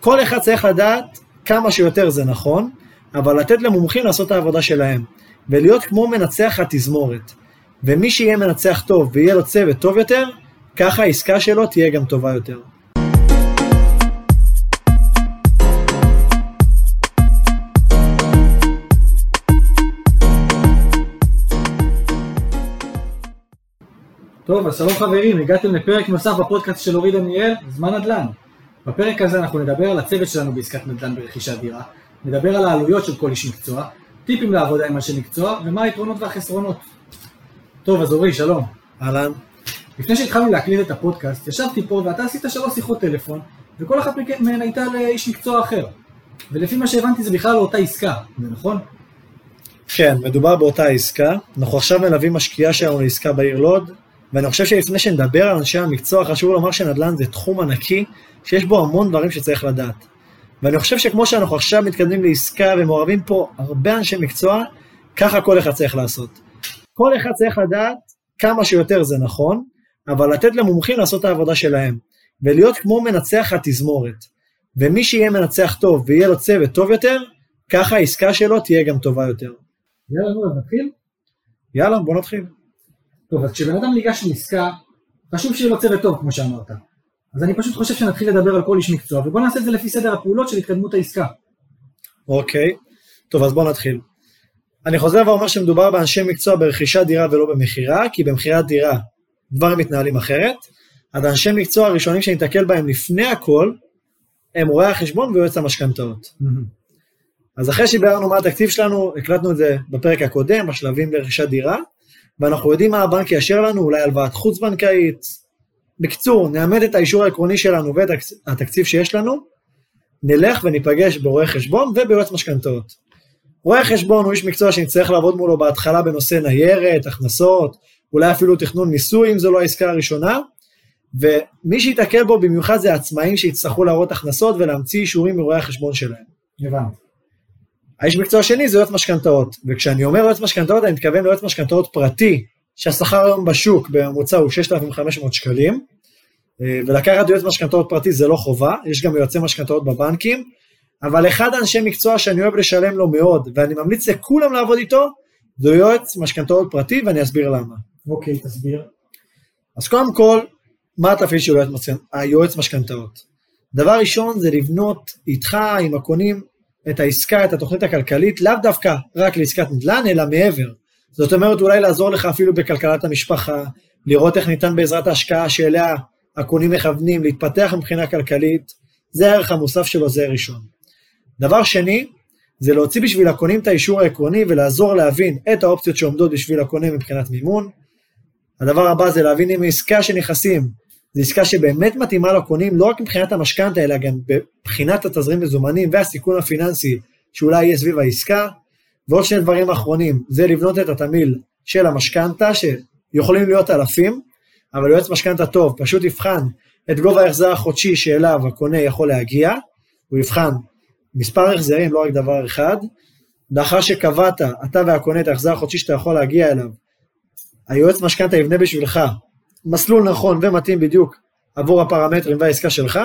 כל אחד צריך לדעת כמה שיותר זה נכון, אבל לתת למומחים לעשות את העבודה שלהם, ולהיות כמו מנצח התזמורת. ומי שיהיה מנצח טוב ויהיה לו צוות טוב יותר, ככה העסקה שלו תהיה גם טובה יותר. טוב, אז שלום חברים, הגעתם לפרק נוסף בפודקאסט של אורי דניאל, זמן נדל"ן. בפרק הזה אנחנו נדבר על הצוות שלנו בעסקת נדל"ן ברכישת דירה, נדבר על העלויות של כל איש מקצוע, טיפים לעבודה עם אנשי מקצוע, ומה היתרונות והחסרונות. טוב, אז אורי, שלום. אהלן. לפני שהתחלנו להקליט את הפודקאסט, ישבתי פה ואתה עשית שלוש שיחות טלפון, וכל אחת מהן הייתה לאיש מקצוע אחר. ולפי מה שהבנתי זה בכלל לא אותה עסקה, זה נכון? כן, מדובר באותה עסקה. אנחנו עכשיו מלווים משקיעה שלנו לעסקה בעיר לוד, ואני חושב שלפני שנדבר על אנשי המקצוע, חשוב לומר שנדל"ן זה תחום ענקי, שיש בו המון דברים שצריך לדעת. ואני חושב שכמו שאנחנו עכשיו מתקדמים לעסקה ומעורבים פה הרבה אנשי מקצוע, ככה כל אחד צריך לעשות. כל אחד צריך לדעת כמה שיותר זה נכון, אבל לתת למומחים לעשות את העבודה שלהם, ולהיות כמו מנצח התזמורת. ומי שיהיה מנצח טוב ויהיה לו צוות טוב יותר, ככה העסקה שלו תהיה גם טובה יותר. יאללה, נו, נתחיל? יאללה, בוא נתחיל. טוב, אז כשבן אדם ניגש לעסקה, חשוב שיהיה לו צוות טוב, כמו שאמרת. אז אני פשוט חושב שנתחיל לדבר על כל איש מקצוע, ובוא נעשה את זה לפי סדר הפעולות של התקדמות העסקה. אוקיי, טוב, אז בוא נתחיל. אני חוזר ואומר שמדובר באנשי מקצוע ברכישת דירה ולא במכירה, כי במכירת דירה דברים מתנהלים אחרת. אז האנשי מקצוע הראשונים שניתקל בהם לפני הכל, הם רואי החשבון ויועץ המשכנתאות. אז אחרי שביררנו מה התקציב שלנו, הקלטנו את זה בפרק הקודם, בשלבים לרכישת דירה, ואנחנו יודעים מה הבנק יאשר לנו, אולי הלוואת חוץ-בנקאית. בקיצור, נאמד את האישור העקרוני שלנו ואת התקציב שיש לנו, נלך וניפגש ברואה חשבון וביועץ משכנתאות. רואה חשבון הוא איש מקצוע שנצטרך לעבוד מולו בהתחלה בנושא ניירת, הכנסות, אולי אפילו תכנון מיסוי אם זו לא העסקה הראשונה, ומי שיתקל בו במיוחד זה עצמאים שיצטרכו להראות הכנסות ולהמציא אישורים מרואי החשבון שלהם. הבנתי. האיש מקצוע השני זה יועץ משכנתאות, וכשאני אומר יועץ משכנתאות אני מתכוון ליועץ משכנתאות פרטי, שהשכר היום בשוק בממוצע הוא 6,500 שקלים, ולקחת יועץ משכנתאות פרטי זה לא חובה, יש גם יועצי משכנתאות בבנקים, אבל אחד האנשי מקצוע שאני אוהב לשלם לו מאוד, ואני ממליץ לכולם לעבוד איתו, זה יועץ משכנתאות פרטי, ואני אסביר למה. אוקיי, תסביר. אז קודם כל, מה התפקיד של היועץ משכנתאות? דבר ראשון זה לבנות איתך, עם הקונים, את העסקה, את התוכנית הכלכלית, לאו דווקא רק לעסקת נדל"ן, אלא מעבר. זאת אומרת, אולי לעזור לך אפילו בכלכלת המשפחה, לראות איך ניתן בעזרת ההשקעה שאליה הקונים מכוונים, להתפתח מבחינה כלכלית, זה הערך המוסף שלו, זה ראשון. דבר שני, זה להוציא בשביל הקונים את האישור העקרוני ולעזור להבין את האופציות שעומדות בשביל הקונה מבחינת מימון. הדבר הבא זה להבין אם עסקה שנכנסים זו עסקה שבאמת מתאימה לקונים, לא רק מבחינת המשכנתה, אלא גם מבחינת התזרים מזומנים והסיכון הפיננסי שאולי יהיה סביב העסקה. ועוד שני דברים אחרונים, זה לבנות את התמיל של המשכנתה, שיכולים להיות אלפים, אבל יועץ משכנתה טוב, פשוט יבחן את גובה ההחזר החודשי שאליו הקונה יכול להגיע, הוא יבחן מספר החזרים, לא רק דבר אחד. לאחר שקבעת, אתה והקונה, את ההחזר החודשי שאתה יכול להגיע אליו, היועץ משכנתה יבנה בשבילך מסלול נכון ומתאים בדיוק עבור הפרמטרים והעסקה שלך,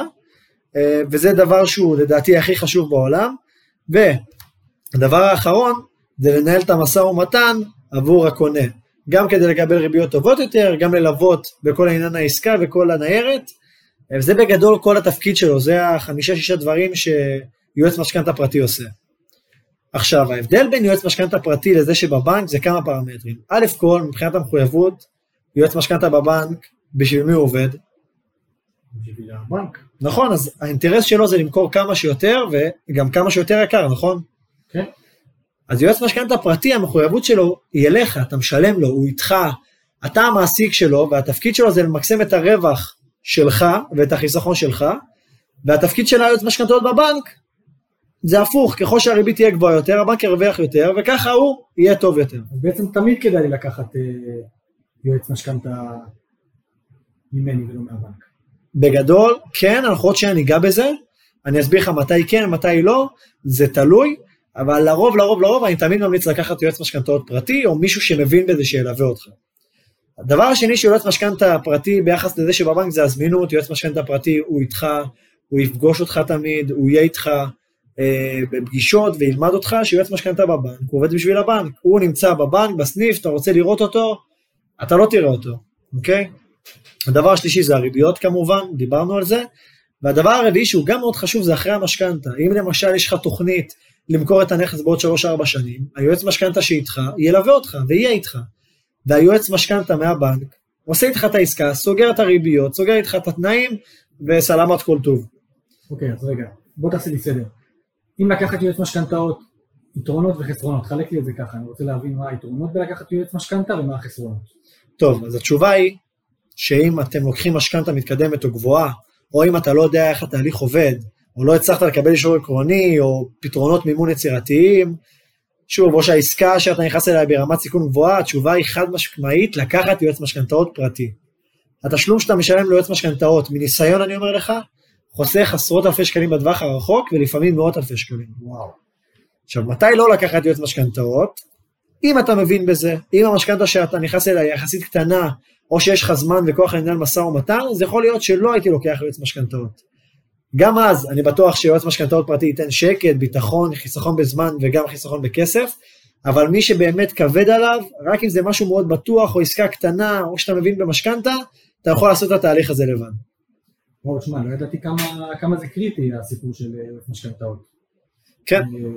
אה, וזה דבר שהוא לדעתי הכי חשוב בעולם. והדבר האחרון זה לנהל את המשא ומתן עבור הקונה, גם כדי לקבל ריביות טובות יותר, גם ללוות בכל העניין העסקה וכל הניירת, וזה בגדול כל התפקיד שלו, זה החמישה-שישה דברים שיועץ משכנתה פרטי עושה. עכשיו, ההבדל בין יועץ משכנתה פרטי לזה שבבנק זה כמה פרמטרים. א' כל, מבחינת המחויבות, יועץ משכנתה בבנק, בשביל מי הוא עובד? בשביל הבנק. נכון, אז האינטרס שלו זה למכור כמה שיותר, וגם כמה שיותר יקר, נכון? כן. אז יועץ משכנתה פרטי, המחויבות שלו היא אליך, אתה משלם לו, הוא איתך, אתה המעסיק שלו, והתפקיד שלו זה למקסם את הרווח שלך ואת החיסכון שלך, והתפקיד של היועץ משכנתאות בבנק זה הפוך, ככל שהריבית תהיה גבוהה יותר, הבנק ירוויח יותר, וככה הוא יהיה טוב יותר. אז בעצם תמיד כדאי לי לקחת אה, יועץ משכנתה ממני ולא מהבנק. בגדול, כן, אנחנו עוד שניה ניגע בזה, אני אסביר לך מתי כן, מתי לא, זה תלוי, אבל לרוב, לרוב, לרוב, אני תמיד ממליץ לקחת יועץ משכנתאות פרטי, או מישהו שמבין בזה שילווה אותך. הדבר השני של יועץ משכנתה פרטי ביחס לזה שבבנק זה הזמינות, יועץ משכנתה פרטי הוא איתך, הוא יפגוש אותך תמיד, הוא יהיה איתך אה, בפגישות וילמד אותך שיועץ משכנתה בבנק, הוא עובד בשביל הבנק, הוא נמצא בבנק, בסניף, אתה רוצה לראות אותו, אתה לא תראה אותו, אוקיי? הדבר השלישי זה הריביות כמובן, דיברנו על זה, והדבר הרביעי שהוא גם מאוד חשוב זה אחרי המשכנתה, אם למשל יש לך תוכנית למכור את הנכס בעוד 3-4 שנים, היועץ משכנתה שאיתך ילווה אותך ויהיה איתך, והיועץ משכנתה מהבנק עושה איתך את העסקה, סוגר את הריביות, סוגר איתך את התנאים וסלמת כל טוב. אוקיי, אז רגע, בוא תעשה לי סדר. אם לקחת יועץ משכנתאות, יתרונות וחסרונות, חלק לי את זה ככה, אני רוצה להבין מה היתרונות בלקחת יועץ משכנתה ומה החסרונות. טוב, אז התשובה היא שאם אתם לוקחים משכנתה מתקדמת או גבוהה, או אם אתה לא יודע איך התהליך עובד, או לא הצלחת לקבל אישור עקרוני, או פתרונות מימון יצירתיים, שוב, או שהעסקה שאתה נכנס אליה ברמת סיכון גבוהה, התשובה היא חד משמעית לקחת יועץ משכנתאות פרטי. התשלום שאתה משלם ליועץ משכנתאות, מניסיון אני אומר לך, חוסך עשרות אלפי שקלים בטווח הרחוק, ולפעמים מאות אלפי שקלים. וואו. עכשיו, מתי לא לקחת יועץ משכנתאות? אם אתה מבין בזה, אם המשכנתה שאתה נכנס אליה יחסית קטנה, או שיש לך זמן וכוח לנהל משא ומתן, אז יכול להיות שלא הייתי לוקח יועץ משכנתאות. גם אז, אני בטוח שיועץ משכנתאות פרטי ייתן שקט, ביטחון, חיסכון בזמן וגם חיסכון בכסף, אבל מי שבאמת כבד עליו, רק אם זה משהו מאוד בטוח, או עסקה קטנה, או שאתה מבין במשכנתה, אתה יכול לעשות את התהליך הזה לבד. וואו, תשמע, לא ידעתי כמה, כמה זה קריטי הסיפור של אה, יועץ משכנתאות. כן, אה,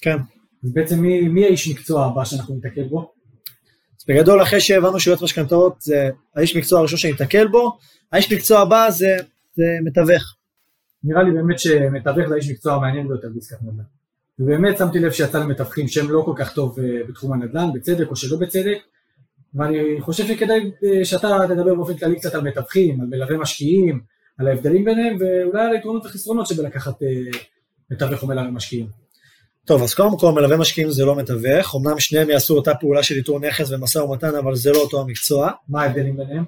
כן. אז בעצם מי, מי האיש מקצוע הבא שאנחנו ניתקל בו? אז בגדול, אחרי שהבנו שיועץ משכנתאות זה האיש מקצוע הראשון שניתקל בו, האיש מקצוע הבא זה, זה מתווך. נראה לי באמת שמתווך זה האיש מקצוע המעניין ביותר בעסקת נדל"ן. ובאמת שמתי לב שיצא למתווכים שם לא כל כך טוב אה, בתחום הנדל"ן, בצדק או שלא בצדק, ואני חושב שכדאי אה, שאתה תדבר באופן כללי קצת על מתווכים, על מלווה משקיעים, על ההבדלים ביניהם, ואולי על היתרונות והחסרונות שבלקחת אה, מתווך או מלווה משקיעים. טוב, אז קודם כל מלווה משקיעים זה לא מתווך, אמנם שניהם יעשו אותה פעולה של איתור נכס ומשא ומתן, אבל זה לא אותו המקצוע. מה ההבדלים ביניהם?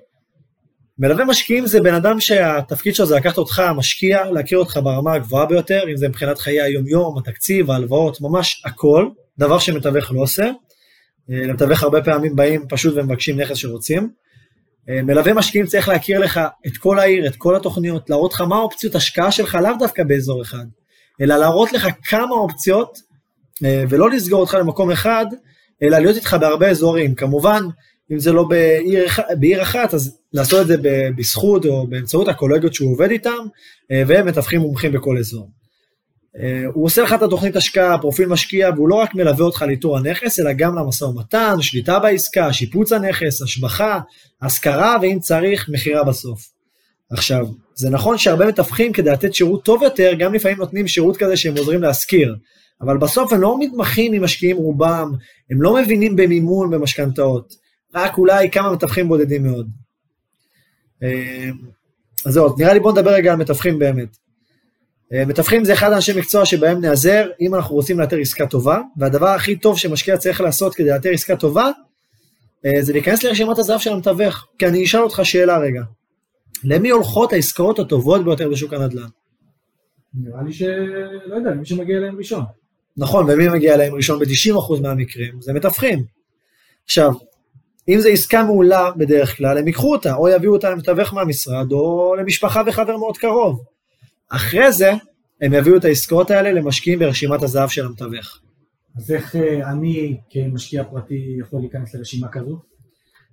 מלווה משקיעים זה בן אדם שהתפקיד שלו זה לקחת אותך, המשקיע, להכיר אותך ברמה הגבוהה ביותר, אם זה מבחינת חיי היום-יום, התקציב, ההלוואות, ממש הכל, דבר שמתווך לא עושה. אה, למתווך הרבה פעמים באים פשוט ומבקשים נכס שרוצים. אה, מלווה משקיעים צריך להכיר לך את כל העיר, את כל התוכניות, להראות לך מה האופציות השקעה שלך, לאו דווקא באזור אחד, אלא להראות לך כמה אופציות, אה, ולא לסגור אותך למקום אחד, אלא להיות איתך בהרבה אזורים. כמובן, אם זה לא בעיר, בעיר אחת, אז לעשות את זה בזכות או באמצעות הקולגות שהוא עובד איתם, אה, והם מתווכים מומחים בכל אזור. אה, הוא עושה לך את התוכנית השקעה, פרופיל משקיע, והוא לא רק מלווה אותך לאיתור הנכס, אלא גם למשא ומתן, שליטה בעסקה, שיפוץ הנכס, השבחה, השכרה, ואם צריך, מכירה בסוף. עכשיו, זה נכון שהרבה מתווכים כדי לתת שירות טוב יותר, גם לפעמים נותנים שירות כזה שהם עוזרים להשכיר, אבל בסוף הם לא מתמחים עם משקיעים רובם, הם לא מבינים במימון במשכנתאות. רק אולי כמה מתווכים בודדים מאוד. אה, אז זהו, נראה לי בואו נדבר רגע על מתווכים באמת. אה, מתווכים זה אחד האנשי מקצוע שבהם נעזר אם אנחנו רוצים לאתר עסקה טובה, והדבר הכי טוב שמשקיע צריך לעשות כדי לאתר עסקה טובה, אה, זה להיכנס לרשימת הזהב של המתווך. כי אני אשאל אותך שאלה רגע, למי הולכות העסקאות הטובות ביותר בשוק הנדל"ן? נראה לי שלא יודע, מי שמגיע אליהם ראשון. נכון, ומי מגיע אליהם ראשון ב-90% מהמקרים? זה מתווכים. עכשיו, אם זו עסקה מעולה בדרך כלל, הם ייקחו אותה, או יביאו אותה למתווך מהמשרד, או למשפחה וחבר מאוד קרוב. אחרי זה, הם יביאו את העסקאות האלה למשקיעים ברשימת הזהב של המתווך. אז איך אה, אני כמשקיע פרטי יכול להיכנס לרשימה כזו?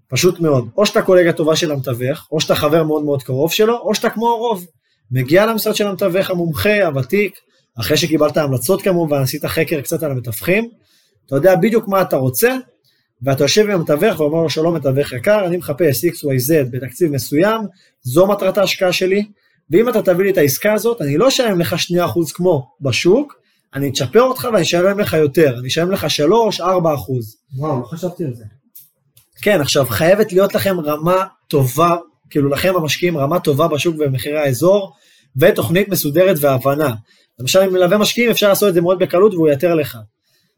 פשוט מאוד, או שאתה קולגה טובה של המתווך, או שאתה חבר מאוד מאוד קרוב שלו, או שאתה כמו הרוב. מגיע למשרד של המתווך המומחה, הוותיק, אחרי שקיבלת המלצות כמובן, עשית חקר קצת על המתווכים, אתה יודע בדיוק מה אתה רוצה, ואתה יושב עם המתווך ואומר לו שלום מתווך יקר, אני מחפש XYZ בתקציב מסוים, זו מטרת ההשקעה שלי, ואם אתה תביא לי את העסקה הזאת, אני לא אשלם לך 2% כמו בשוק, אני אצ'פר אותך ואני אשלם לך יותר, אני אשלם לך 3-4%. וואו, לא חשבתי על זה. כן, עכשיו חייבת להיות לכם רמה טובה, כאילו לכם המשקיעים רמה טובה בשוק ובמחירי האזור, ותוכנית מסודרת והבנה. למשל עם מלווה משקיעים אפשר לעשות את זה מאוד בקלות והוא ייתר לך.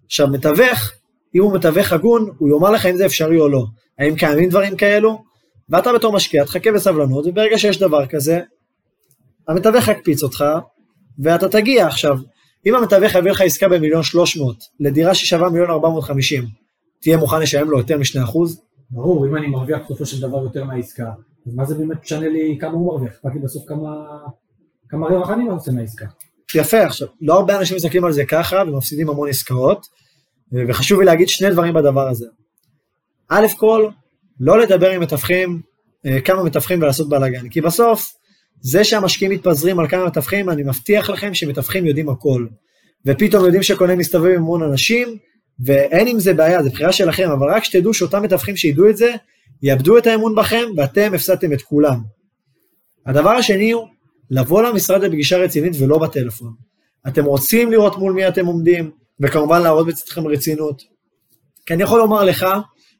עכשיו מתווך, אם הוא מתווך הגון, הוא יאמר לך אם זה אפשרי או לא. האם קיימים דברים כאלו? ואתה בתור משקיע תחכה בסבלנות, וברגע שיש דבר כזה, המתווך יקפיץ אותך, ואתה תגיע עכשיו. אם המתווך יביא לך עסקה במיליון שלוש מאות, לדירה ששווה מיליון ארבע מאות חמישים, תהיה מוכן לשלם לו יותר משני אחוז? ברור, אם אני מרוויח בסופו של דבר יותר מהעסקה, אז מה זה באמת משנה לי כמה הוא מרוויח? אכפת לי בסוף כמה, כמה רווח אני עושה מהעסקה. יפה, עכשיו, לא הרבה אנשים מסתכלים על זה ככה ומפסידים המון עסקאות, וחשוב לי להגיד שני דברים בדבר הזה. א' כל, לא לדבר עם מתווכים, אה, כמה מתווכים ולעשות בלאגן, כי בסוף, זה שהמשקיעים מתפזרים על כמה מתווכים, אני מבטיח לכם שמתווכים יודעים הכל. ופתאום יודעים שקונה מסתובב עם המון אנשים, ואין עם זה בעיה, זה בחירה שלכם, אבל רק שתדעו שאותם מתווכים שידעו את זה, יאבדו את האמון בכם, ואתם הפסדתם את כולם. הדבר השני הוא, לבוא למשרד לפגישה רצינית ולא בטלפון. אתם רוצים לראות מול מי אתם עומדים, וכמובן להראות בצדכם רצינות. כי אני יכול לומר לך,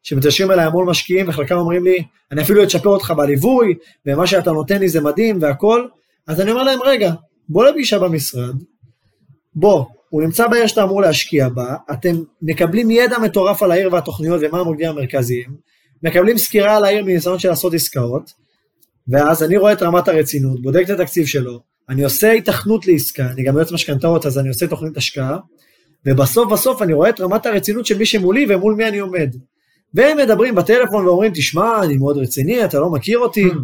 שמתקשרים אליי המון משקיעים, וחלקם אומרים לי, אני אפילו אצ'פר אותך בליווי, ומה שאתה נותן לי זה מדהים והכל, אז אני אומר להם, רגע, בוא לפגישה במשרד, בוא, הוא נמצא בעיר שאתה אמור להשקיע בה, אתם מקבלים ידע מטורף על העיר והתוכניות ומה המוקדים המרכזיים, מקבלים סקירה על העיר מניסיון של לעשות עסקאות, ואז אני רואה את רמת הרצינות, בודק את התקציב שלו, אני עושה התכנות לעסקה, אני גם יועץ משכנתאות אז אני עושה תוכנית השקעה, ובסוף בסוף אני רואה את רמת הרצינות של מי שמולי ומול מי אני עומד. והם מדברים בטלפון ואומרים, תשמע, אני מאוד רציני, אתה לא מכיר אותי. Hmm.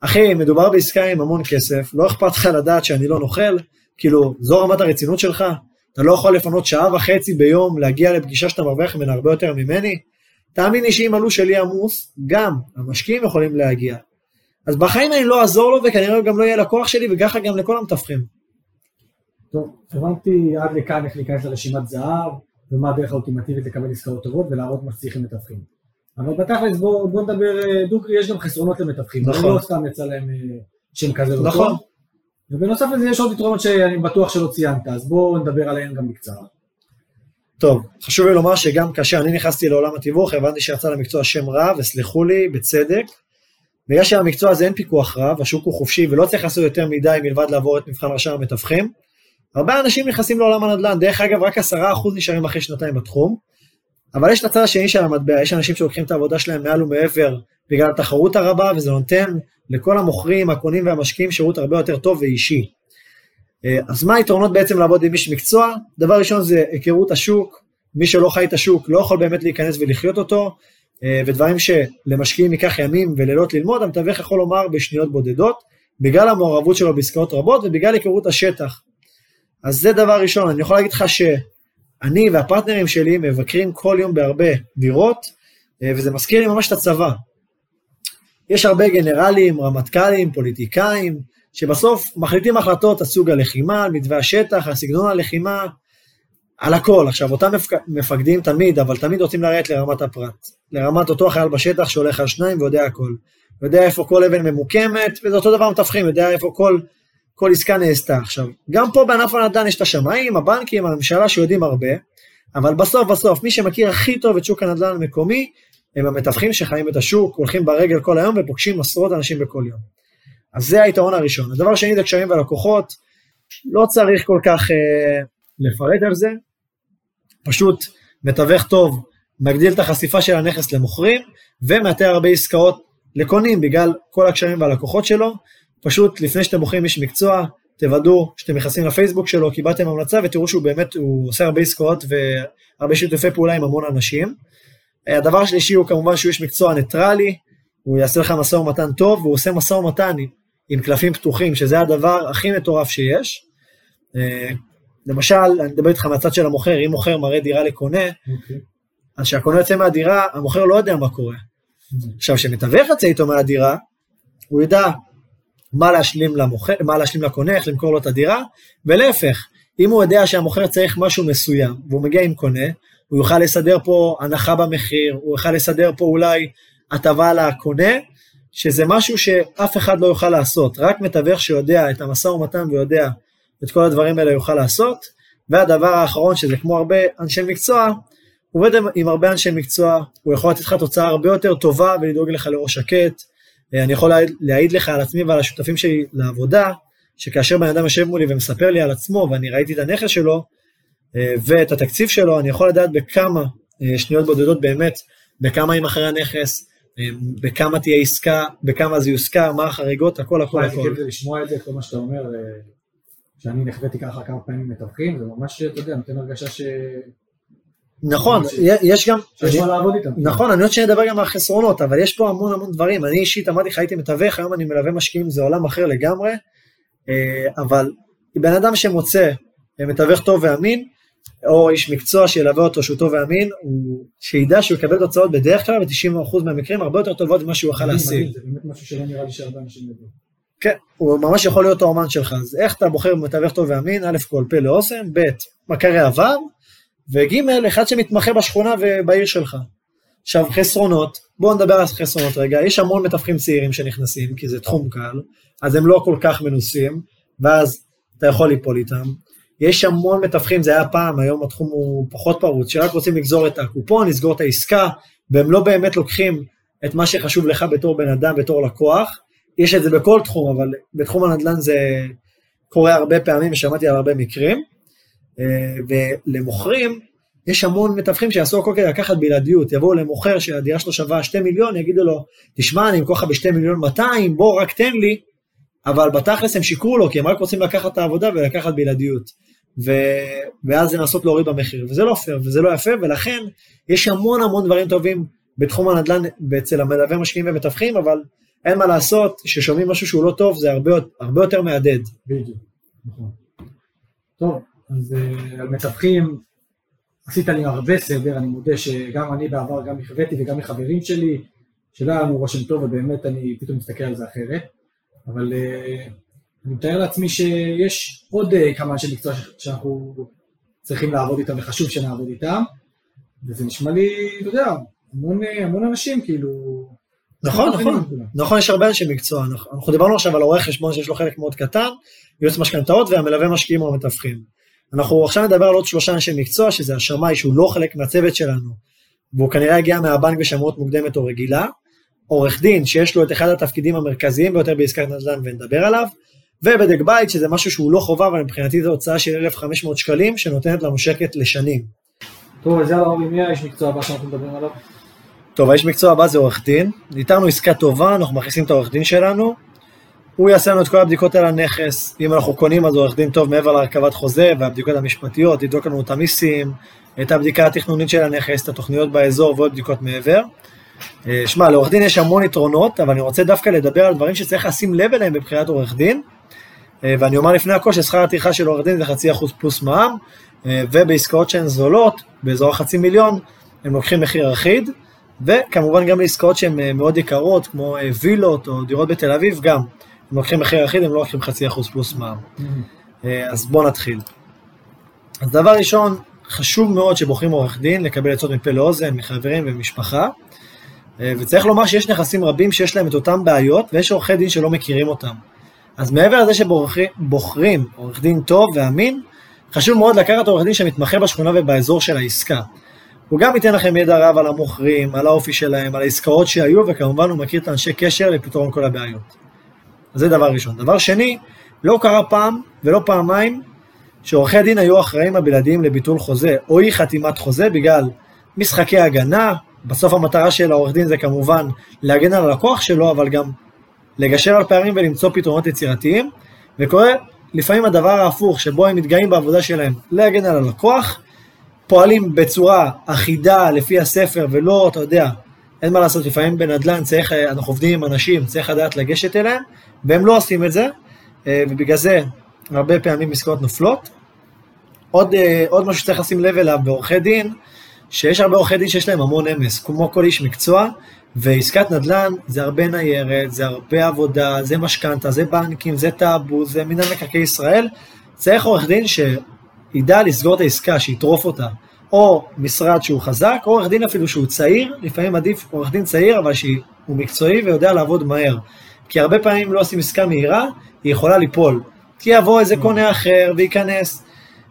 אחי, מדובר בעסקה עם המון כסף, לא אכפת לך לדעת שאני לא נוכל, כאילו, זו רמת הרצינות שלך? אתה לא יכול לפנות שעה וחצי ביום להגיע לפגישה שאתה מרוויח ממנה הרבה יותר ממני? תאמין לי שאם עלו שלי עמוס, גם המשקיעים יכולים להגיע. אז בחיים אני לא אעזור לו וכנראה גם לא יהיה לקוח שלי וככה גם לכל המתווכים. טוב, הבנתי עד לכאן איך להיכנס לרשימת זהב ומה הדרך האולטימטיבית לקבל עסקאות טובות ולהראות מה שצריך למתווכים. אבל בתכלס בוא, בוא נדבר אה, דוגרי, יש גם חסרונות למתווכים, נכון. לא סתם יצא להם אה, שם כזה לא נכון. ובנוסף לזה יש עוד יתרונות שאני בטוח שלא ציינת, אז בואו נדבר עליהן גם בקצרה. טוב, חשוב לי לומר שגם כאשר אני נכנסתי לעולם התיווך, הבנתי שיצא למקצוע שם רע, וסלחו לי, בצדק. בגלל שהמקצוע הזה אין פיקוח רב, השוק הוא חופשי ולא צריך לעשות יותר מדי מלבד לעבור את מבחן רשם המתווכים. הרבה אנשים נכנסים לעולם הנדל"ן, דרך אגב רק עשרה אחוז נשארים אחרי שנתיים בתחום, אבל יש את הצד השני של המטבע, יש אנשים שלוקחים את העבודה שלהם מעל ומעבר בגלל התחרות הרבה, וזה נותן לכל המוכרים, הקונים והמשקיעים שירות הרבה יותר טוב ואישי. אה, אז מה היתרונות בעצם לעבוד עם איש מקצוע? דבר ראשון זה היכרות השוק, מי שלא חי את השוק לא יכול באמת להיכנס ולחיות אותו, אה, ודברים שלמשקיעים ייקח ימים ולילות ללמוד, המתווך יכול לומר בשניות בודדות, בגלל המעורבות שלו בעסקאות רבות ובגלל היכרות השטח. אז זה דבר ראשון, אני יכול להגיד לך שאני והפרטנרים שלי מבקרים כל יום בהרבה דירות, אה, וזה מזכיר לי ממש את הצבא. יש הרבה גנרלים, רמטכ"לים, פוליטיקאים, שבסוף מחליטים החלטות על סוג הלחימה, על מתווה השטח, על סגנון הלחימה, על הכל. עכשיו, אותם מפקדים תמיד, אבל תמיד רוצים לרדת לרמת הפרט. לרמת אותו חייל בשטח שהולך על שניים ויודע הכל. יודע איפה כל אבן ממוקמת, וזה אותו דבר מתווכים, יודע איפה כל, כל עסקה נעשתה. עכשיו, גם פה בענף הנדל"ן יש את השמאים, הבנקים, הממשלה שיודעים הרבה, אבל בסוף בסוף, מי שמכיר הכי טוב את שוק הנדל"ן המקומי, הם המתווכים שחיים את השוק, הולכים ברגל כל היום ופוגשים עשרות אנשים בכל יום. אז זה היתרון הראשון. הדבר השני זה קשרים ולקוחות, לא צריך כל כך אה, לפרט על זה, פשוט מתווך טוב מגדיל את החשיפה של הנכס למוכרים ומאתר הרבה עסקאות לקונים בגלל כל הקשרים והלקוחות שלו. פשוט לפני שאתם מוכרים איש מקצוע, תוודאו שאתם נכנסים לפייסבוק שלו, קיבלתם המלצה ותראו שהוא באמת, הוא עושה הרבה עסקאות והרבה שיתופי פעולה עם המון אנשים. הדבר השלישי הוא כמובן שהוא איש מקצוע ניטרלי, הוא יעשה לך משא ומתן טוב, והוא עושה משא ומתן עם קלפים פתוחים, שזה הדבר הכי מטורף שיש. אה, למשל, אני מדבר איתך מהצד של המוכר, אם מוכר מראה דירה לקונה, okay. אוקיי. אז כשהקונה יוצא מהדירה, המוכר לא יודע מה קורה. Mm-hmm. עכשיו, כשמתווך יוצא איתו מהדירה, הוא ידע מה להשלים, למוכר, מה להשלים לקונה, איך למכור לו את הדירה, ולהפך, אם הוא יודע שהמוכר צריך משהו מסוים, והוא מגיע עם קונה, הוא יוכל לסדר פה הנחה במחיר, הוא יוכל לסדר פה אולי הטבה לקונה, שזה משהו שאף אחד לא יוכל לעשות, רק מתווך שיודע את המשא ומתן ויודע את כל הדברים האלה יוכל לעשות. והדבר האחרון, שזה כמו הרבה אנשי מקצוע, עובד עם הרבה אנשי מקצוע, הוא יכול לתת לך תוצאה הרבה יותר טובה ולדאוג לך לראש שקט. אני יכול להעיד לך על עצמי ועל השותפים שלי לעבודה, שכאשר בן אדם יושב מולי ומספר לי על עצמו ואני ראיתי את הנכס שלו ואת התקציב שלו, אני יכול לדעת בכמה אה, שניות בודדות באמת, בכמה יימכר הנכס, אה, בכמה תהיה עסקה, בכמה זה יושכר, מה החריגות, הכל הכל הכל. איזה כיף לשמוע את זה, כל מה שאתה אומר, אה, שאני נחוויתי ככה כמה פעמים מתווכים, זה ממש, אתה יודע, נותן הרגשה ש... נכון, יש גם... שיש מה לעבוד איתם. נכון, אני עוד שניה לדבר גם על החסרונות, אבל יש פה המון המון דברים. אני אישית אמרתי לך, הייתי מתווך, היום אני מלווה משקיעים, זה עולם אחר לגמרי. אה, אבל בן אדם שמוצא מתווך טוב ואמין, או איש מקצוע שילווה אותו שהוא טוב ואמין, הוא שידע שהוא יקבל תוצאות בדרך כלל ב-90% מהמקרים הרבה יותר טובות ממה שהוא יוכל להשיג. זה באמת משהו שלא נראה לי שהרבה אנשים יודעים. כן, הוא ממש יכול להיות האומן שלך. אז איך אתה בוחר מתווך טוב ואמין? א' כל פה לאוסם, ב' מכרי עבר, וג' אחד שמתמחה בשכונה ובעיר שלך. עכשיו חסרונות, בואו נדבר על חסרונות רגע, יש המון מתווכים צעירים שנכנסים, כי זה תחום קל, אז הם לא כל כך מנוסים, ואז אתה יכול ליפול איתם. יש המון מתווכים, זה היה פעם, היום התחום הוא פחות פרוץ, שרק רוצים לגזור את הקופון, לסגור את העסקה, והם לא באמת לוקחים את מה שחשוב לך בתור בן אדם, בתור לקוח. יש את זה בכל תחום, אבל בתחום הנדל"ן זה קורה הרבה פעמים, ושמעתי על הרבה מקרים. אה, ולמוכרים, יש המון מתווכים שיעשו הכל כדי לקחת בלעדיות, יבואו למוכר שהדירה שלו שווה 2 מיליון, יגידו לו, תשמע, אני אמכור לך ב-2 מיליון 200, בוא רק תן לי, אבל בתכלס הם שיקרו לו, כי הם רק רוצים לקחת את העבודה ולקחת בלעדיות. ו... ואז לנסות להוריד במחיר, וזה לא פייר וזה לא יפה, ולכן יש המון המון דברים טובים בתחום הנדל"ן אצל המלווה משקיעים ומתווכים, אבל אין מה לעשות, כששומעים משהו שהוא לא טוב זה הרבה, הרבה יותר מהדהד. בדיוק, נכון. טוב, אז uh, על מתווכים, עשית לי הרבה סדר, אני מודה שגם אני בעבר גם נכוויתי וגם מחברים שלי, שלא היה לנו רושם טוב ובאמת אני פתאום מסתכל על זה אחרת, אבל uh, אני מתאר לעצמי שיש עוד uh, כמה אנשי מקצוע שאנחנו צריכים לעבוד איתם וחשוב שנעבוד איתם, וזה נשמע לי, אתה יודע, המון, המון אנשים כאילו... נכון, נכון, נכון, יש הרבה אנשי מקצוע, אנחנו דיברנו עכשיו על עורך חשבון שיש לו חלק מאוד קטן, יועץ משכנתאות והמלווה משקיעים או המתווכים. אנחנו עכשיו נדבר על עוד שלושה אנשי מקצוע, שזה השמאי שהוא לא חלק מהצוות שלנו, והוא כנראה הגיע מהבנק בשמאות מוקדמת או רגילה, עורך דין שיש לו את אחד התפקידים המרכזיים ביותר בעסקת נדל"ן ונדבר עליו, ובדק בית שזה משהו שהוא לא חובה, אבל מבחינתי זו הוצאה של 1,500 שקלים שנותנת לנו שקט לשנים. טוב, אז יאללה מי האיש מקצוע הבא שאנחנו מדברים עליו? טוב, האיש מקצוע הבא זה עורך דין, ניתרנו עסקה טובה, אנחנו מכניסים את העורך דין שלנו, הוא יעשה לנו את כל הבדיקות על הנכס, אם אנחנו קונים אז עורך דין טוב מעבר להרכבת חוזה והבדיקות המשפטיות, יבדוק לנו את המיסים, את הבדיקה התכנונית של הנכס, את התוכניות באזור ועוד בדיקות מעבר. אה, שמע, לעורך דין יש המון יתרונות, אבל אני רוצה דווקא לדבר על דברים שצריך לשים לב אליהם בבחירת עורך דין. אה, ואני אומר לפני הכל ששכר הטרחה של עורך דין זה חצי אחוז פלוס מע"מ, אה, ובעסקאות שהן זולות, באזור החצי מיליון, הם לוקחים מחיר אחיד, וכמובן גם לעסקאות שהן מאוד יקרות, כמו וילות או דירות בתל אביב, גם. הם לוקחים מחיר אחיד, הם לא לוקחים חצי אחוז פלוס מע"מ. Mm-hmm. אז בואו נתחיל. אז דבר ראשון, חשוב מאוד שבוחרים עורך דין, לקבל עצות מפה לאוזן, מחברים ומשפחה. אה, וצריך לומר שיש נכסים רבים שיש להם את אותן בעיות, ויש עורכי דין שלא מכירים אותם. אז מעבר לזה שבוחרים עורך דין טוב ואמין, חשוב מאוד לקחת עורך דין שמתמחה בשכונה ובאזור של העסקה. הוא גם ייתן לכם ידע רב על המוכרים, על האופי שלהם, על העסקאות שהיו, וכמובן הוא מכיר את האנשי קשר לפתרון כל הבעיות. זה דבר ראשון. דבר שני, לא קרה פעם ולא פעמיים שעורכי הדין היו אחראים הבלעדיים לביטול חוזה או אי חתימת חוזה בגלל משחקי הגנה, בסוף המטרה של העורך דין זה כמובן להגן על הלקוח שלו, אבל גם לגשר על פערים ולמצוא פתרונות יצירתיים, וקורה לפעמים הדבר ההפוך, שבו הם מתגאים בעבודה שלהם להגן על הלקוח, פועלים בצורה אחידה לפי הספר ולא, אתה יודע, אין מה לעשות, לפעמים בנדל"ן צריך, אנחנו עובדים עם אנשים, צריך לדעת לגשת אליהם, והם לא עושים את זה, אה, ובגלל זה הרבה פעמים עסקאות נופלות. עוד, אה, עוד משהו שצריך לשים לב אליו בעורכי דין, שיש הרבה עורכי דין שיש להם המון אמס, כמו כל איש מקצוע, ועסקת נדל"ן זה הרבה ניירת, זה הרבה עבודה, זה משכנתה, זה בנקים, זה טאבו, זה מנהל מקרקעי ישראל. צריך עורך דין שידע לסגור את העסקה, שיטרוף אותה. או משרד שהוא חזק, או עורך דין אפילו שהוא צעיר, לפעמים עדיף עורך דין צעיר, אבל שהוא מקצועי ויודע לעבוד מהר. כי הרבה פעמים לא עושים עסקה מהירה, היא יכולה ליפול. כי יבוא איזה קונה אחר וייכנס.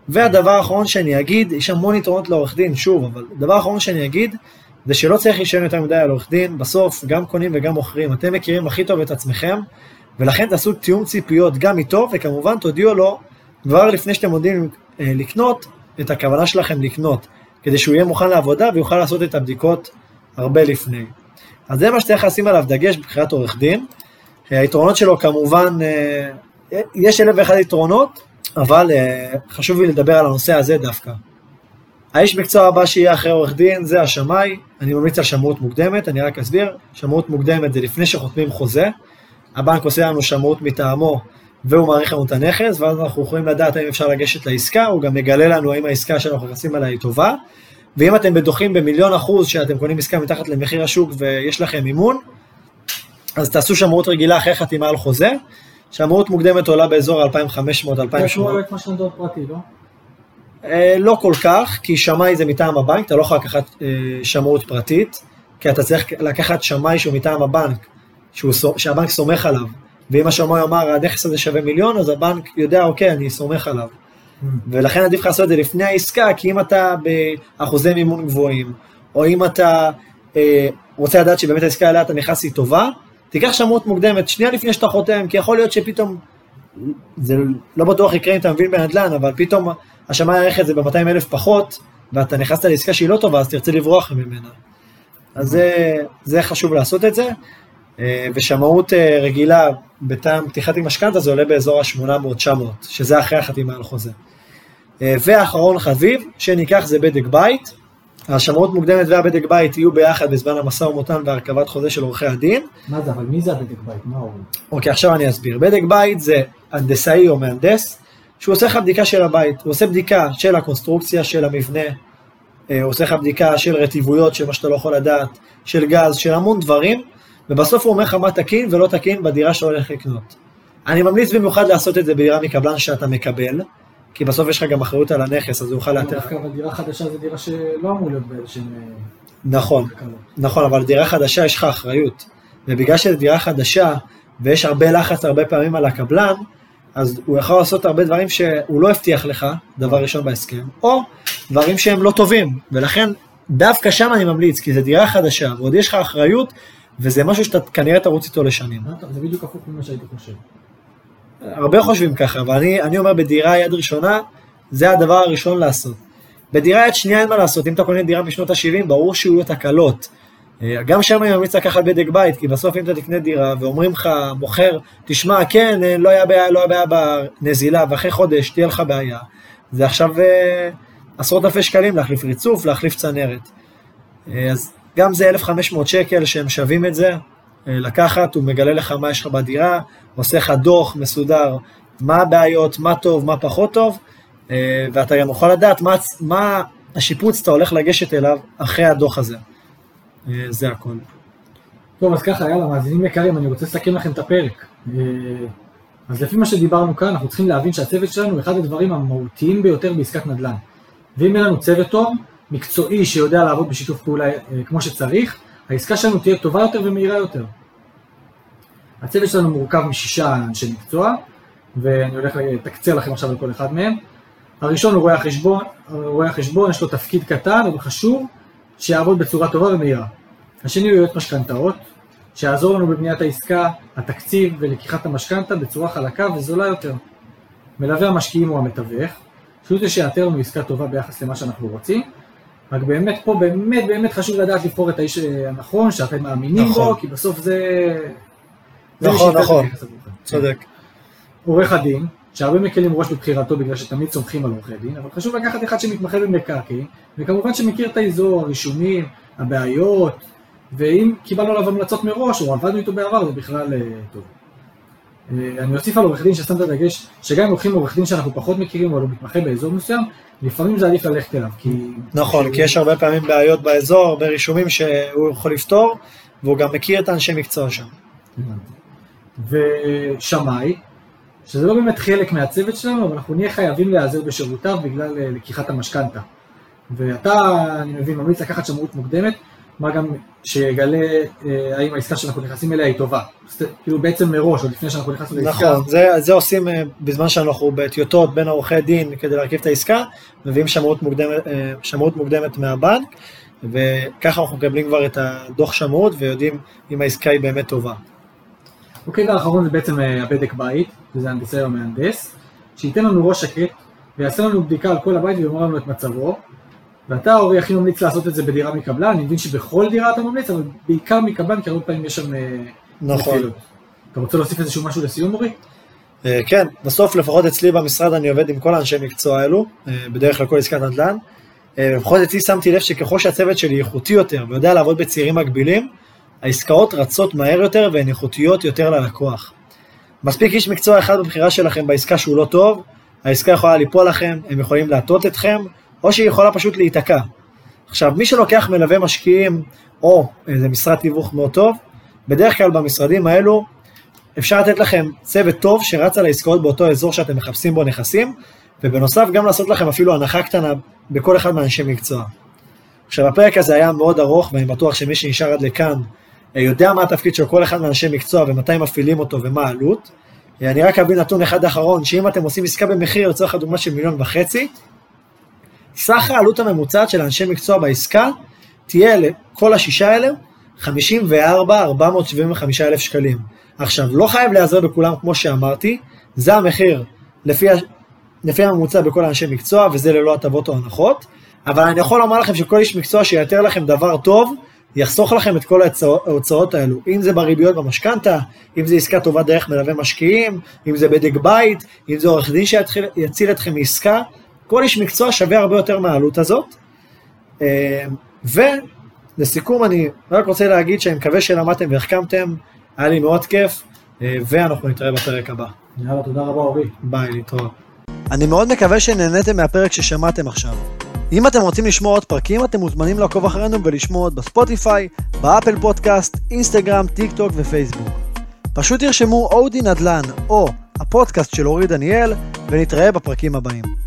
והדבר האחרון שאני אגיד, יש המון יתרונות לעורך דין, שוב, אבל הדבר האחרון שאני אגיד, זה שלא צריך להישען יותר מדי על עורך דין, בסוף גם קונים וגם מוכרים, אתם מכירים הכי טוב את עצמכם, ולכן תעשו תיאום ציפיות גם איתו, וכמובן תודיעו לו כבר לפני שאתם עומדים אה, לקנות, את הכוונה שלכם לקנות, כדי שהוא יהיה מוכן לעבודה ויוכל לעשות את הבדיקות הרבה לפני. אז זה מה שצריך לשים עליו דגש בבחירת עורך דין. היתרונות שלו כמובן, אה, יש אלף ואחד יתרונות, אבל אה, חשוב לי לדבר על הנושא הזה דווקא. האיש מקצוע הבא שיהיה אחרי עורך דין זה השמאי, אני ממליץ על שמאות מוקדמת, אני רק אסביר, שמאות מוקדמת זה לפני שחותמים חוזה, הבנק עושה לנו שמאות מטעמו והוא מעריך לנו את הנכס, ואז אנחנו יכולים לדעת האם אפשר לגשת לעסקה, הוא גם מגלה לנו האם העסקה שאנחנו נכנסים עליה היא טובה, ואם אתם בטוחים במיליון אחוז שאתם קונים עסקה מתחת למחיר השוק ויש לכם מימון, אז תעשו שמרות רגילה אחרי חתימה על חוזה, שמרות מוקדמת עולה באזור 2,500-2,800. זה כמו משכנתאות פרטי, לא? אה, לא כל כך, כי שמאי זה מטעם הבנק, אתה לא יכול לקחת אה, שמאות פרטית, כי אתה צריך לקחת שמאי שהוא מטעם הבנק, שהוא, שהבנק סומך עליו, ואם השמאי אמר הנכס הזה שווה מיליון, אז הבנק יודע, אוקיי, אני סומך עליו. Mm. ולכן עדיף לך לעשות את זה לפני העסקה, כי אם אתה באחוזי מימון גבוהים, או אם אתה אה, רוצה לדעת שבאמת העסקה אליה אתה נכנס היא טובה, תיקח שמרות מוקדמת שנייה לפני שאתה חותם, כי יכול להיות שפתאום, זה לא בטוח יקרה אם אתה מבין בנדל"ן, אבל פתאום השמאי את זה ב-200 אלף פחות, ואתה נכנסת לעסקה שהיא לא טובה, אז תרצה לברוח ממנה. אז זה, זה חשוב לעשות את זה, אה, ושמאות אה, רגילה בטעם פתיחת עם משכנתה זה עולה באזור ה-800-900, שזה אחרי החתימה על חוזה. אה, ואחרון חביב, שניקח זה בדק בית. השמאות מוקדמת והבדק בית יהיו ביחד בזמן המשא ומתן והרכבת חוזה של עורכי הדין. מה זה, אבל מי זה הבדק בית? מה הוא? אוקיי, עכשיו אני אסביר. בדק בית זה הנדסאי או מהנדס, שהוא עושה לך בדיקה של הבית, הוא עושה בדיקה של הקונסטרוקציה של המבנה, הוא עושה לך בדיקה של רטיבויות, של מה שאתה לא יכול לדעת, של גז, של המון דברים, ובסוף הוא אומר לך מה תקין ולא תקין בדירה שאתה הולך לקנות. אני ממליץ במיוחד לעשות את זה בדירה מקבלן שאתה מקבל, כי בסוף יש לך גם אחריות על הנכס, אז הוא יוכל לאתר. דווקא אבל דירה חדשה זה דירה שלא אמור להיות באיזשהם... אה, נכון, נכון, אבל דירה חדשה יש לך אחריות. ובגלל שזו דירה חדשה, ויש הרבה לחץ הרבה פעמים על הקבלן, אז הוא יכול לעשות הרבה דברים שהוא לא הבטיח לך, דבר ראשון בהסכם, או דברים שהם לא טובים, ולכן דווקא שם אני ממליץ, כי זו דירה חדשה, ועוד יש לך אחריות, וזה משהו שאתה כנראה תרוץ איתו לשנים. זה בדיוק הפוך ממה שהייתי חושב. הרבה חושבים ככה, אבל אני, אני אומר בדירה יד ראשונה, זה הדבר הראשון לעשות. בדירה יד שנייה אין מה לעשות, אם אתה קונה דירה משנות ה-70, ברור שיהיו לו תקלות. אה, גם שם אני ממליץ לקחת בדק בית, כי בסוף אם אתה תקנה דירה ואומרים לך, מוכר, תשמע, כן, אה, לא היה בעיה, לא היה בעיה בנזילה, ואחרי חודש תהיה לך בעיה. זה עכשיו אה, עשרות אלפי שקלים להחליף ריצוף, להחליף צנרת. אז גם זה 1,500 שקל שהם שווים את זה, לקחת, הוא מגלה לך מה יש לך בדירה, עושה לך דוח מסודר, מה הבעיות, מה טוב, מה פחות טוב, ואתה גם יכול לדעת מה, מה השיפוץ אתה הולך לגשת אליו אחרי הדוח הזה. אה, זה הכל. טוב, אז ככה, יאללה, מאזינים יקרים, אני רוצה לסכם לכם את הפרק. אה, אז לפי מה שדיברנו כאן, אנחנו צריכים להבין שהצוות שלנו הוא אחד הדברים המהותיים ביותר בעסקת נדל"ן. ואם אין לנו צוות טוב, מקצועי שיודע לעבוד בשיתוף פעולה אה, כמו שצריך, העסקה שלנו תהיה טובה יותר ומהירה יותר. הצוות שלנו מורכב משישה אנשי מקצוע, ואני הולך לתקצר לכם עכשיו על כל אחד מהם. הראשון הוא רואה החשבון, רואה החשבון, יש לו תפקיד קטן אבל חשוב, שיעבוד בצורה טובה ומהירה. השני הוא יועץ משכנתאות, שיעזור לנו בבניית העסקה, התקציב ולקיחת המשכנתה בצורה חלקה וזולה יותר. מלווה המשקיעים הוא המתווך, שהוא זה שיאתר לנו עסקה טובה ביחס למה שאנחנו רוצים, רק באמת פה באמת באמת חשוב לדעת לבחור את האיש הנכון, שאתם מאמינים נכון. בו, כי בסוף זה... נכון, נכון, צודק. עורך הדין, שהרבה מקלים ראש בבחירתו בגלל שתמיד סומכים על עורכי דין, אבל חשוב לקחת אחד שמתמחה במקרקעין, וכמובן שמכיר את האזור, הרישומים, הבעיות, ואם קיבלנו עליו המלצות מראש, או עבדנו איתו בעבר, זה בכלל אה, טוב. אני אוסיף על עורך דין ששמת את הדגש, שגם אם לוקחים עורך דין שאנחנו פחות מכירים, אבל הוא מתמחה באזור מסוים, לפעמים זה עדיף ללכת אליו, כי... נכון, כי יש הרבה פעמים בעיות באזור, הרבה רישומים שהוא יכול לפתור, והוא גם מכיר את האנשי מקצוע שם. ושמאי, שזה לא באמת חלק מהצוות שלנו, אבל אנחנו נהיה חייבים להיעזר בשירותיו בגלל אה, לקיחת המשכנתה. ואתה, אני מבין, ממליץ לקחת שמרות מוקדמת, מה גם שיגלה אה, האם העסקה שאנחנו נכנסים אליה היא טובה. כאילו בעצם מראש, עוד לפני שאנחנו נכנסים לעסקה. נכון, זה, זה עושים אה, בזמן שאנחנו בטיוטות בין עורכי דין כדי להרכיב את העסקה, מביאים שמרות מוקדמת, אה, שמרות מוקדמת מהבנק, וככה אנחנו מקבלים כבר את הדוח שמרות ויודעים אם העסקה היא באמת טובה. אוקיי, והאחרון זה בעצם אה, הבדק בית, שזה הנדסאי או מהנדס, שייתן לנו ראש שקט ויעשה לנו בדיקה על כל הבית ויאמר לנו את מצבו. ואתה, אורי, הכי ממליץ לעשות את זה בדירה מקבלן, אני מבין שבכל דירה אתה ממליץ, אבל בעיקר מקבלן, כי הרבה פעמים יש שם אה, נכון. נפילות. אתה רוצה להוסיף איזשהו משהו לסיום, אורי? אה, כן, בסוף לפחות אצלי במשרד אני עובד עם כל האנשי מקצוע האלו, בדרך כלל כל עסקת נדל"ן. לפחות אצלי שמתי לב שככל שהצוות שלי איכותי יותר ויודע לעבוד בצעירים מקבילים, העסקאות רצות מהר יותר והן איכותיות יותר ללקוח. מספיק איש מקצוע אחד בבחירה שלכם בעסקה שהוא לא טוב, העסקה יכולה ליפול לכם, הם יכולים להטות אתכם, או שהיא יכולה פשוט להיתקע. עכשיו, מי שלוקח מלווה משקיעים, או איזה משרד תיווך מאוד טוב, בדרך כלל במשרדים האלו אפשר לתת לכם צוות טוב שרץ על העסקאות באותו אזור שאתם מחפשים בו נכסים, ובנוסף גם לעשות לכם אפילו הנחה קטנה בכל אחד מאנשי מקצוע. עכשיו הפרק הזה היה מאוד ארוך ואני בטוח שמי שנשאר עד לכאן אה, יודע מה התפקיד של כל אחד מאנשי מקצוע ומתי מפעילים אותו ומה העלות. אה, אני רק אביא נתון אחד אחרון, שאם אתם עושים עסקה במחיר, לצורך הדוגמה של מיליון וחצי, סך העלות הממוצעת של אנשי מקצוע בעסקה תהיה לכל השישה האלה 54,475 אלף שקלים. עכשיו, לא חייב להיעזר בכולם כמו שאמרתי, זה המחיר לפי, לפי הממוצע בכל אנשי מקצוע, וזה ללא הטבות או הנחות, אבל אני יכול לומר לכם שכל איש מקצוע שיתר לכם דבר טוב, יחסוך לכם את כל ההוצאות האלו, אם זה בריביות במשכנתה, אם זה עסקה טובה דרך מלווה משקיעים, אם זה בדק בית, אם זה עורך דין שיציל אתכם מעסקה, כל איש מקצוע שווה הרבה יותר מהעלות הזאת. אה, ולסיכום אני רק רוצה להגיד שאני מקווה שלמדתם והחכמתם, היה לי מאוד כיף, אה, ואנחנו נתראה בפרק הבא. יאללה, תודה רבה אורי. ביי, להתראות. אני מאוד מקווה שנהניתם מהפרק ששמעתם עכשיו. אם אתם רוצים לשמוע עוד פרקים, אתם מוזמנים לעקוב אחרינו ולשמוע עוד בספוטיפיי, באפל פודקאסט, אינסטגרם, טיק טוק ופייסבוק. פשוט תרשמו אודי נדל"ן או הפודקאסט של אורי דניאל, ונתראה בפרקים הבאים.